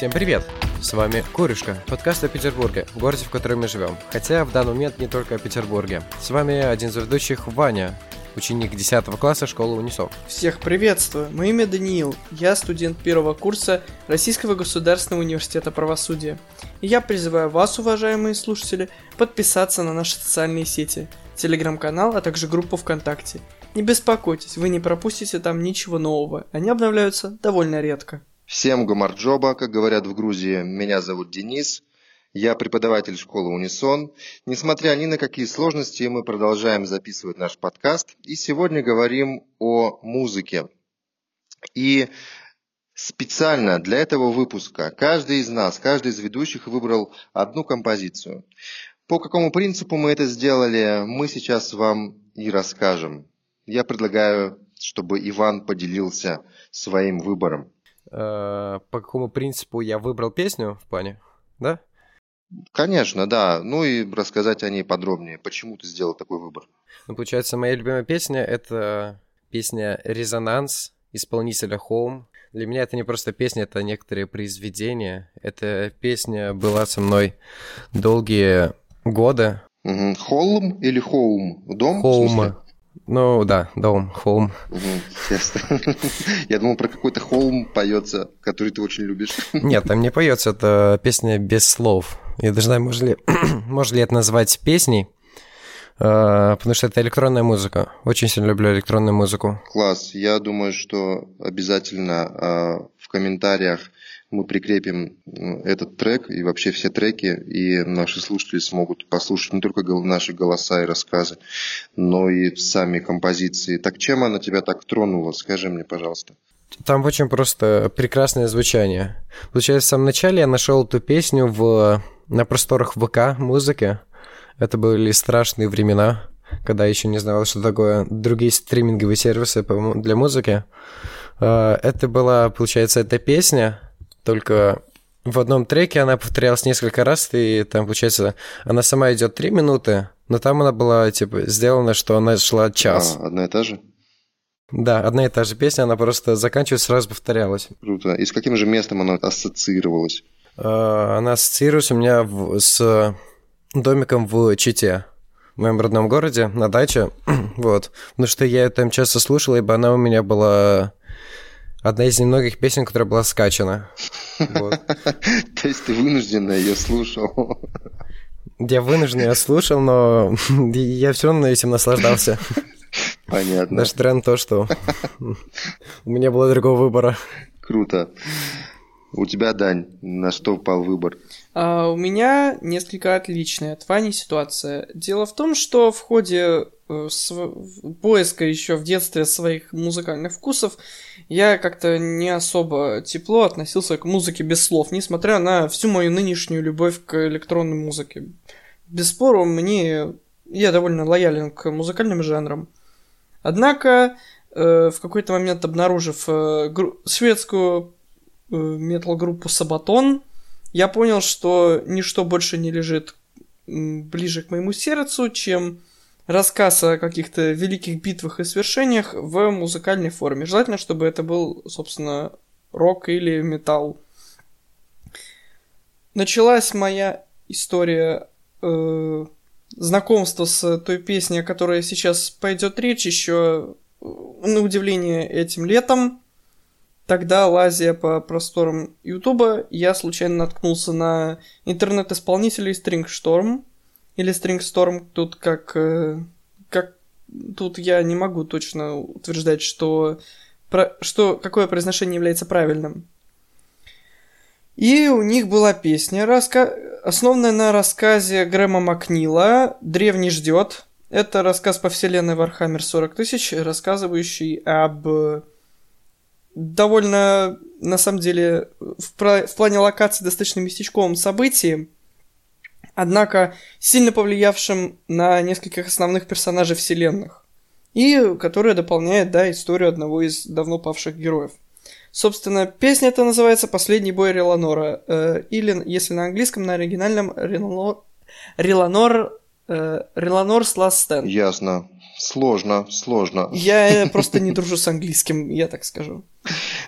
Всем привет! С вами Курюшка, подкаст о Петербурге, городе, в котором мы живем. Хотя в данный момент не только о Петербурге. С вами один из ведущих Ваня, ученик 10 класса школы Унисов. Всех приветствую, мое имя Даниил, я студент первого курса Российского государственного университета правосудия. И я призываю вас, уважаемые слушатели, подписаться на наши социальные сети, телеграм-канал, а также группу ВКонтакте. Не беспокойтесь, вы не пропустите там ничего нового, они обновляются довольно редко. Всем гумарджоба, как говорят в Грузии, меня зовут Денис, я преподаватель школы Унисон. Несмотря ни на какие сложности, мы продолжаем записывать наш подкаст. И сегодня говорим о музыке. И специально для этого выпуска каждый из нас, каждый из ведущих выбрал одну композицию. По какому принципу мы это сделали, мы сейчас вам и расскажем. Я предлагаю, чтобы Иван поделился своим выбором. Э, по какому принципу я выбрал песню в плане, да? Конечно, да. Ну и рассказать о ней подробнее. Почему ты сделал такой выбор? Ну, получается, моя любимая песня — это песня «Резонанс» исполнителя Home. Для меня это не просто песня, это некоторые произведения. Эта песня была со мной долгие годы. Угу. Холм или Хоум? Дом? Хоум. Ну да, дом, холм. Угу, Я думал, про какой-то холм поется, который ты очень любишь. Нет, там не поется, это песня без слов. Я даже знаю, можно ли, можно ли это назвать песней, э, потому что это электронная музыка. Очень сильно люблю электронную музыку. Класс. Я думаю, что обязательно э, в комментариях мы прикрепим этот трек и вообще все треки, и наши слушатели смогут послушать не только наши голоса и рассказы, но и сами композиции. Так чем она тебя так тронула? Скажи мне, пожалуйста. Там очень просто прекрасное звучание. Получается, в самом начале я нашел эту песню в, на просторах ВК музыки. Это были страшные времена, когда я еще не знал, что такое другие стриминговые сервисы для музыки. А, это была, получается, эта песня, только в одном треке она повторялась несколько раз, и там, получается, она сама идет три минуты, но там она была, типа, сделана, что она шла час. А, одна и та же? Да, одна и та же песня, она просто заканчивалась, сразу повторялась. Круто. И с каким же местом она ассоциировалась? А, она ассоциируется у меня в, с домиком в Чите, в моем родном городе, на даче. вот. Потому что я ее там часто слушал, ибо она у меня была одна из немногих песен, которая была скачана. То есть ты вынужденно ее слушал? Я вынужденно ее слушал, но я все равно этим наслаждался. Понятно. Наш тренд то, что у меня было другого выбора. Круто. У тебя, Дань, на что упал выбор? А, у меня несколько отличная от Вани ситуация. Дело в том, что в ходе. Поиска еще в детстве своих музыкальных вкусов я как-то не особо тепло относился к музыке без слов, несмотря на всю мою нынешнюю любовь к электронной музыке. Без спору, мне я довольно лоялен к музыкальным жанрам. Однако, э, в какой-то момент обнаружив э, гру- шведскую э, метал-группу Сабатон, я понял, что ничто больше не лежит ближе к моему сердцу, чем рассказ о каких-то великих битвах и свершениях в музыкальной форме. Желательно, чтобы это был, собственно, рок или металл. Началась моя история э, знакомства с той песней, о которой сейчас пойдет речь, еще на удивление этим летом. Тогда, лазя по просторам Ютуба, я случайно наткнулся на интернет-исполнителей StringStorm, или StringStorm, тут как, э, как тут я не могу точно утверждать, что, про, что какое произношение является правильным. И у них была песня, раска... основанная на рассказе Грэма Макнила «Древний ждет». Это рассказ по вселенной Warhammer 40 тысяч, рассказывающий об довольно, на самом деле, в, про... в плане локации достаточно местечковом событии, однако сильно повлиявшим на нескольких основных персонажей вселенных, и которая дополняет, да, историю одного из давно павших героев. Собственно, песня эта называется «Последний бой Реланора», э, или, если на английском, на оригинальном Реланор, Реланор, э, Реланор's. Ясно. Сложно, сложно. Я просто не дружу с английским, я так скажу.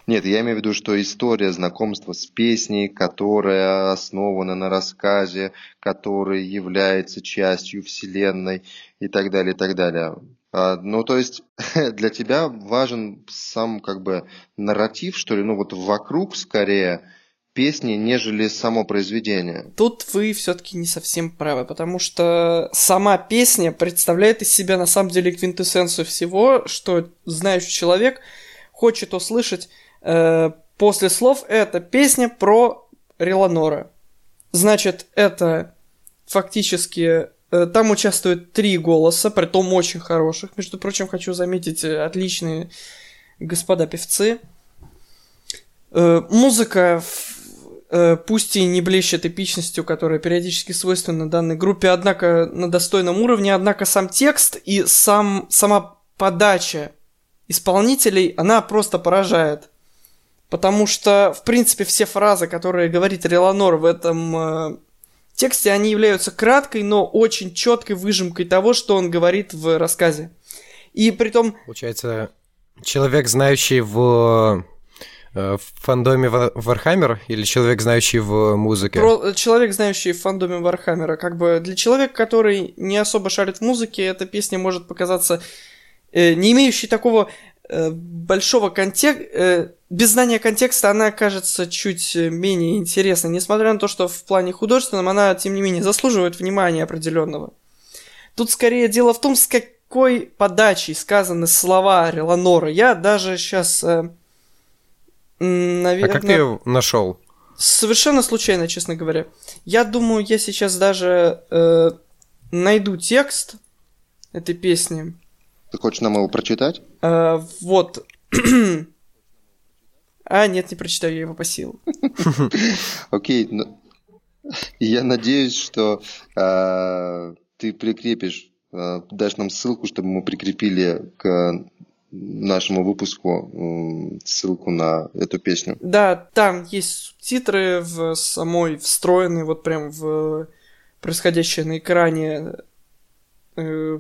Нет, я имею в виду, что история знакомства с песней, которая основана на рассказе, который является частью Вселенной и так далее, и так далее. А, ну, то есть для тебя важен сам как бы нарратив, что ли, ну вот вокруг скорее песни, нежели само произведение. Тут вы все-таки не совсем правы, потому что сама песня представляет из себя на самом деле квинтэссенцию всего, что знающий человек хочет услышать э, после слов. Это песня про Реланора. Значит, это фактически Э, там участвуют три голоса, при том очень хороших. Между прочим, хочу заметить, э, отличные господа певцы. Э, музыка, пусть и не блещет эпичностью, которая периодически свойственна данной группе, однако на достойном уровне, однако сам текст и сам, сама подача исполнителей, она просто поражает. Потому что, в принципе, все фразы, которые говорит Реланор в этом тексте они являются краткой, но очень четкой выжимкой того, что он говорит в рассказе. И при том... Получается, человек, знающий в э, в фандоме Вархаммер или человек, знающий в музыке? Про, человек, знающий в фандоме Вархаммера. Как бы для человека, который не особо шарит в музыке, эта песня может показаться э, не имеющей такого э, большого контекста, э, без знания контекста она кажется чуть менее интересной, несмотря на то, что в плане художественном она, тем не менее, заслуживает внимания определенного. Тут скорее дело в том, с какой подачей сказаны слова Реланора. Я даже сейчас, э, наверное... А как ты ее нашел? Совершенно случайно, честно говоря. Я думаю, я сейчас даже э, найду текст этой песни. Ты хочешь нам его прочитать? Э, вот. А, нет, не прочитаю, я его по силу. Окей, ну, я надеюсь, что а, ты прикрепишь, а, дашь нам ссылку, чтобы мы прикрепили к нашему выпуску ссылку на эту песню. Да, там есть субтитры в самой встроенные вот прям в происходящее на экране э,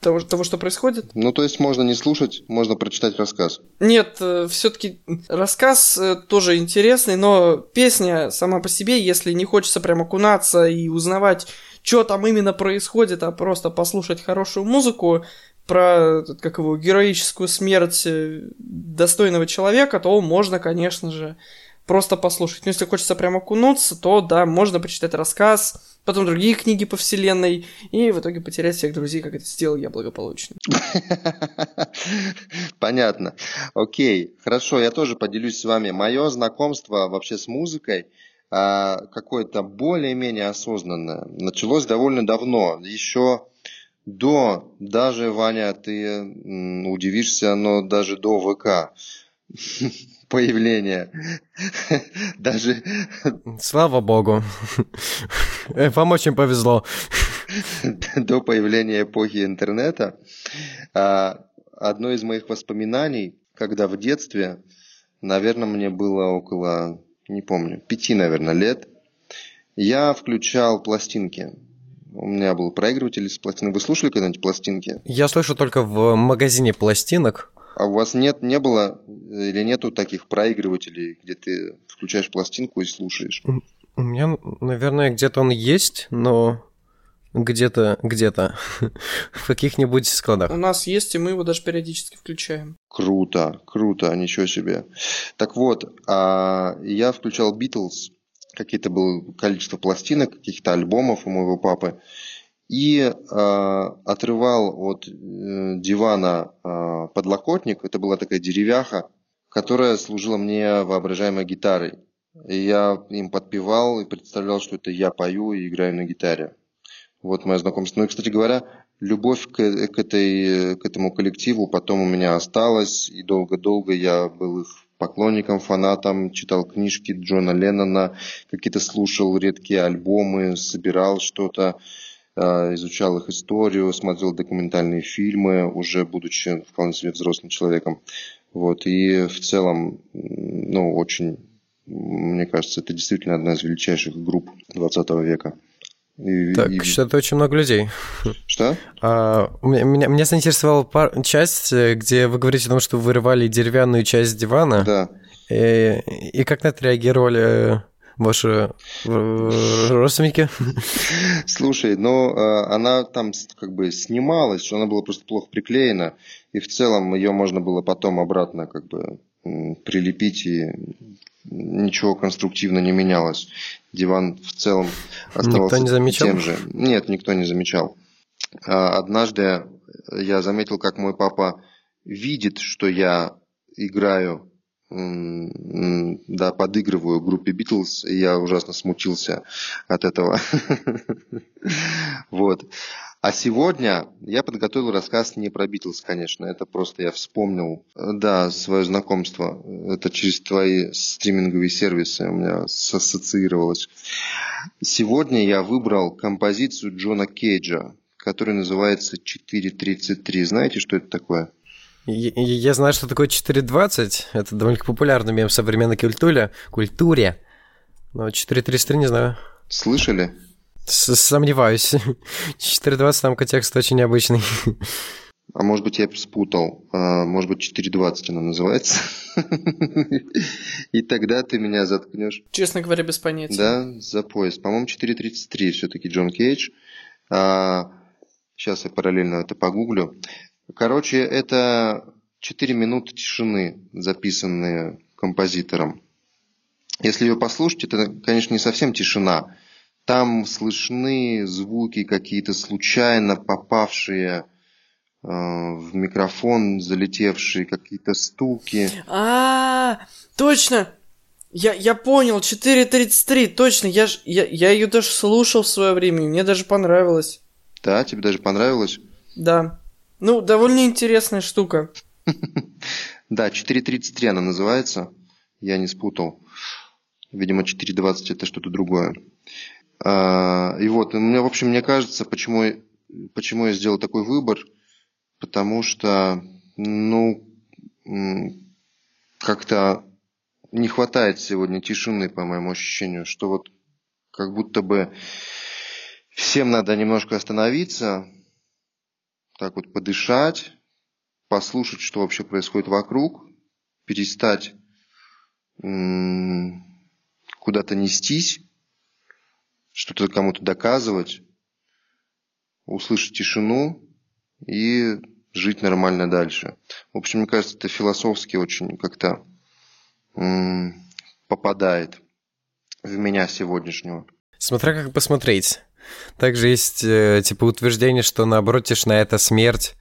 того, того, что происходит. Ну, то есть можно не слушать, можно прочитать рассказ. Нет, э, все-таки рассказ э, тоже интересный, но песня сама по себе, если не хочется прям окунаться и узнавать, что там именно происходит, а просто послушать хорошую музыку про, как его, героическую смерть э, достойного человека, то можно, конечно же, просто послушать. Но если хочется прям окунуться, то да, можно почитать рассказ, потом другие книги по вселенной, и в итоге потерять всех друзей, как это сделал я благополучно. Понятно. Окей, хорошо, я тоже поделюсь с вами. Мое знакомство вообще с музыкой а, какое-то более-менее осознанное началось довольно давно, еще до, даже, Ваня, ты удивишься, но даже до ВК появления. Даже... Слава богу. Э, вам очень повезло. До появления эпохи интернета а, одно из моих воспоминаний, когда в детстве, наверное, мне было около, не помню, пяти, наверное, лет, я включал пластинки. У меня был проигрыватель из пластинок. Вы слушали когда-нибудь пластинки? Я слышу только в магазине пластинок. А у вас нет, не было или нету таких проигрывателей, где ты включаешь пластинку и слушаешь? У меня, наверное, где-то он есть, но где-то, где-то в каких-нибудь складах. У нас есть, и мы его даже периодически включаем. Круто, круто, ничего себе. Так вот, а я включал Битлз, какие-то было количество пластинок, каких-то альбомов у моего папы и э, отрывал от э, дивана э, подлокотник. Это была такая деревяха, которая служила мне воображаемой гитарой. И я им подпевал и представлял, что это я пою и играю на гитаре. Вот мое знакомство. Ну и, кстати говоря, любовь к, к, этой, к этому коллективу потом у меня осталась. И долго-долго я был их поклонником, фанатом, читал книжки Джона Леннона, какие-то слушал редкие альбомы, собирал что-то. А, изучал их историю, смотрел документальные фильмы, уже будучи вполне себе взрослым человеком. Вот, и в целом, ну, очень, мне кажется, это действительно одна из величайших групп 20 века. И, так, и... что-то очень много людей. Что? А, меня, меня заинтересовала пар... часть, где вы говорите о том, что вырывали деревянную часть дивана. Да. И, и как на это реагировали ваши родственники? Слушай, ну, она там как бы снималась, что она была просто плохо приклеена, и в целом ее можно было потом обратно как бы прилепить, и ничего конструктивно не менялось. Диван в целом оставался никто не замечал? тем же. Нет, никто не замечал. А, однажды я заметил, как мой папа видит, что я играю да, подыгрываю группе Битлз, и я ужасно смутился от этого. Вот. А сегодня я подготовил рассказ не про Битлз, конечно, это просто я вспомнил, да, свое знакомство. Это через твои стриминговые сервисы у меня ассоциировалось. Сегодня я выбрал композицию Джона Кейджа, которая называется 4.33. Знаете, что это такое? Я, я знаю, что такое 4.20. Это довольно популярный мем в современной культуре. культуре. Но 4.33 не знаю. Слышали? Сомневаюсь. 4.20 там контекст очень необычный. А может быть, я спутал. А, может быть, 4.20 она называется. И тогда ты меня заткнешь. Честно говоря, без понятия. Да, за пояс. По-моему, 4.33 все-таки Джон Кейдж. А, сейчас я параллельно это погуглю. Короче, это 4 минуты тишины, записанные композитором. Если ее послушать, это, конечно, не совсем тишина. Там слышны звуки какие-то случайно попавшие э, в микрофон, залетевшие какие-то стуки. А, -а, -а точно! Я, я понял, 4.33, точно, я, ж, я, я ее даже слушал в свое время, мне даже понравилось. Да, тебе даже понравилось? Да. Ну, довольно интересная штука. Да, 4.33 она называется. Я не спутал. Видимо, 4.20 это что-то другое. А, и вот, мне, в общем, мне кажется, почему, почему я сделал такой выбор, потому что, ну, как-то не хватает сегодня тишины, по моему ощущению, что вот как будто бы всем надо немножко остановиться, так вот подышать, послушать, что вообще происходит вокруг, перестать куда-то нестись, что-то кому-то доказывать, услышать тишину и жить нормально дальше. В общем, мне кажется, это философски очень как-то попадает в меня сегодняшнего. Смотря как посмотреть. Также есть, э, типа, утверждение, что, наоборот, тишина — это смерть.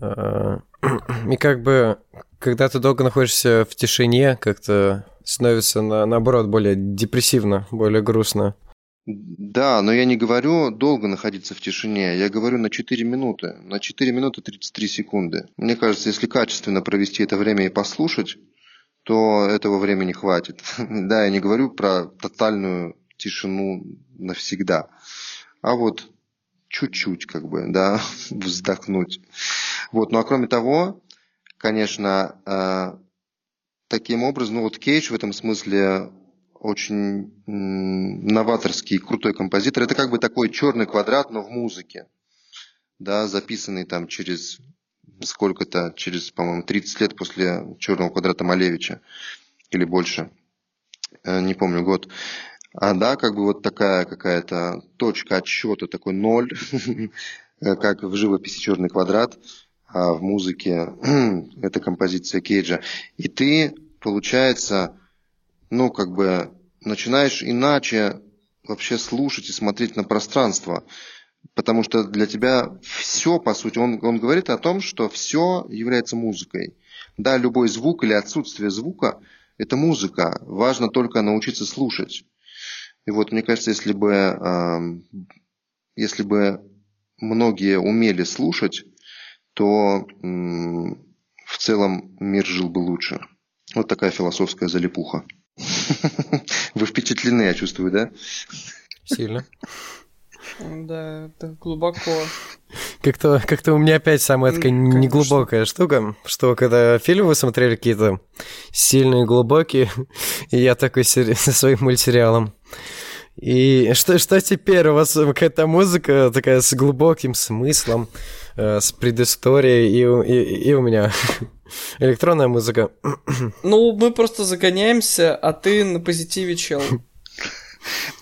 Э, и как бы, когда ты долго находишься в тишине, как-то становится, на, наоборот, более депрессивно, более грустно. Да, но я не говорю долго находиться в тишине, я говорю на 4 минуты, на 4 минуты 33 секунды. Мне кажется, если качественно провести это время и послушать, то этого времени хватит. Да, я не говорю про тотальную тишину навсегда а вот чуть-чуть, как бы, да, вздохнуть. Вот, ну а кроме того, конечно, э, таким образом, ну вот Кейдж в этом смысле очень новаторский, крутой композитор. Это как бы такой черный квадрат, но в музыке, да, записанный там через сколько-то, через, по-моему, 30 лет после черного квадрата Малевича или больше, э, не помню год. А, да, как бы вот такая какая-то точка отсчета, такой ноль, как в живописи черный квадрат, а в музыке это композиция Кейджа. И ты, получается, ну, как бы начинаешь иначе вообще слушать и смотреть на пространство. Потому что для тебя все, по сути, он, он говорит о том, что все является музыкой. Да, любой звук или отсутствие звука – это музыка. Важно только научиться слушать. И вот мне кажется, если бы, если бы многие умели слушать, то в целом мир жил бы лучше. Вот такая философская залипуха. Вы впечатлены, я чувствую, да? Сильно. Да, это глубоко. Как-то как у меня опять самая такая неглубокая штука, что когда фильмы вы смотрели какие-то сильные, глубокие, и я такой со своим мультсериалом. И что, что теперь? У вас какая-то музыка такая с глубоким смыслом, э, с предысторией, и, и, и у меня Электронная музыка. Ну, мы просто загоняемся, а ты на позитиве, чел.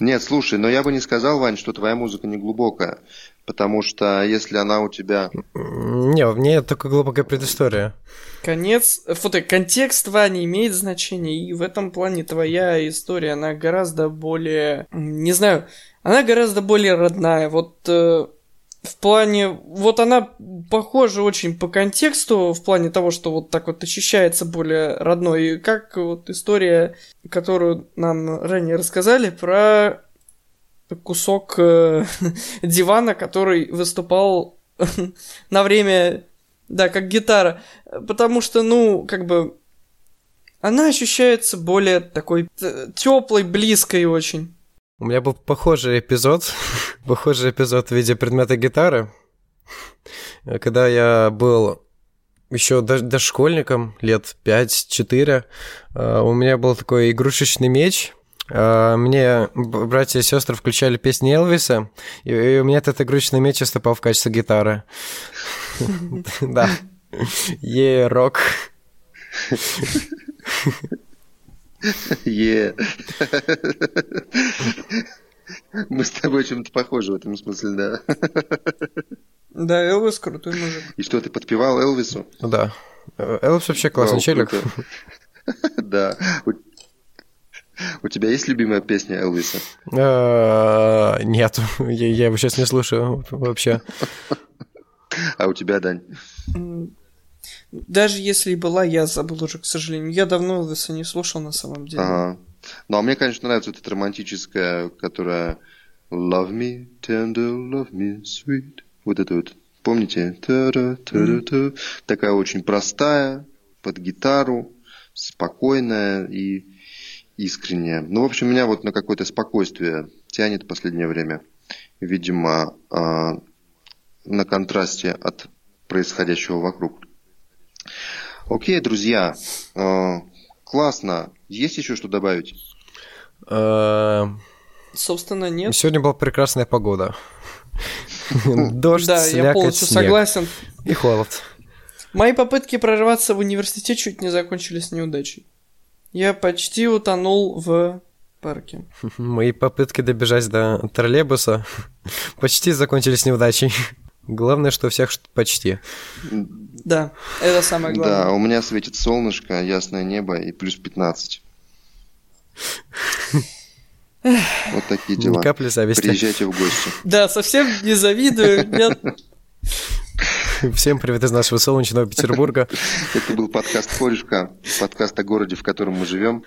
Нет, слушай, но я бы не сказал, Вань, что твоя музыка не глубокая. Потому что если она у тебя... Не, в ней только глубокая предыстория. Конец, фото, контекст Вани имеет значение, и в этом плане твоя история, она гораздо более, не знаю, она гораздо более родная. Вот э, в плане, вот она похожа очень по контексту, в плане того, что вот так вот ощущается более родной, как вот история, которую нам ранее рассказали про кусок э, дивана, который выступал на время, да, как гитара, потому что, ну, как бы, она ощущается более такой теплой, близкой очень. У меня был похожий эпизод, похожий эпизод в виде предмета гитары, когда я был еще дошкольником, лет 5-4, э, у меня был такой игрушечный меч, э, мне братья и сестры включали песни Элвиса, и у меня этот игрушечный меч выступал в качестве гитары. Да. Е, Е. Мы с тобой чем-то похожи в этом смысле, да. Да, Элвис крутой мужик. И что, ты подпевал Элвису? Да. Элвис вообще классный челик. Да. У тебя есть любимая песня Элвиса? А, нет, я его сейчас не слушаю вообще. А у тебя, Дань? Даже если и была, я забыл уже, к сожалению. Я давно Элвиса не слушал на самом деле. Ага. Ну, а мне, конечно, нравится вот эта романтическая, которая Love me tender, love me sweet. Вот это вот. Помните? Та-ра, та-ра, та. Такая очень простая, под гитару, спокойная и искренняя. Ну, в общем, меня вот на какое-то спокойствие тянет в последнее время. Видимо, э, на контрасте от происходящего вокруг. Окей, друзья, э, классно. Есть еще что добавить? Э, Собственно, нет. Сегодня была прекрасная погода. Дождь, Да, я полностью согласен. И холод. Мои попытки прорваться в университет чуть не закончились неудачей. Я почти утонул в парке. Мои попытки добежать до троллейбуса почти закончились неудачей. Главное, что у всех почти. Да, это самое главное. Да, у меня светит солнышко, ясное небо и плюс 15. Вот такие дела. Ни капли зависти. Приезжайте в гости. Да, совсем не завидую. Всем привет из нашего солнечного Петербурга. Это был подкаст «Корешка», подкаст о городе, в котором мы живем.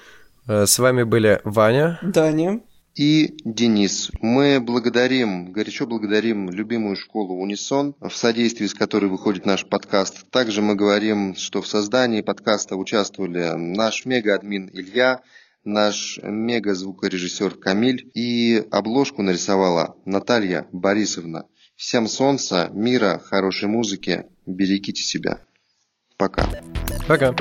Э, с вами были Ваня. Даня и Денис. Мы благодарим, горячо благодарим любимую школу Унисон, в содействии с которой выходит наш подкаст. Также мы говорим, что в создании подкаста участвовали наш мега-админ Илья, наш мега-звукорежиссер Камиль и обложку нарисовала Наталья Борисовна. Всем солнца, мира, хорошей музыки, берегите себя. Пока. Пока.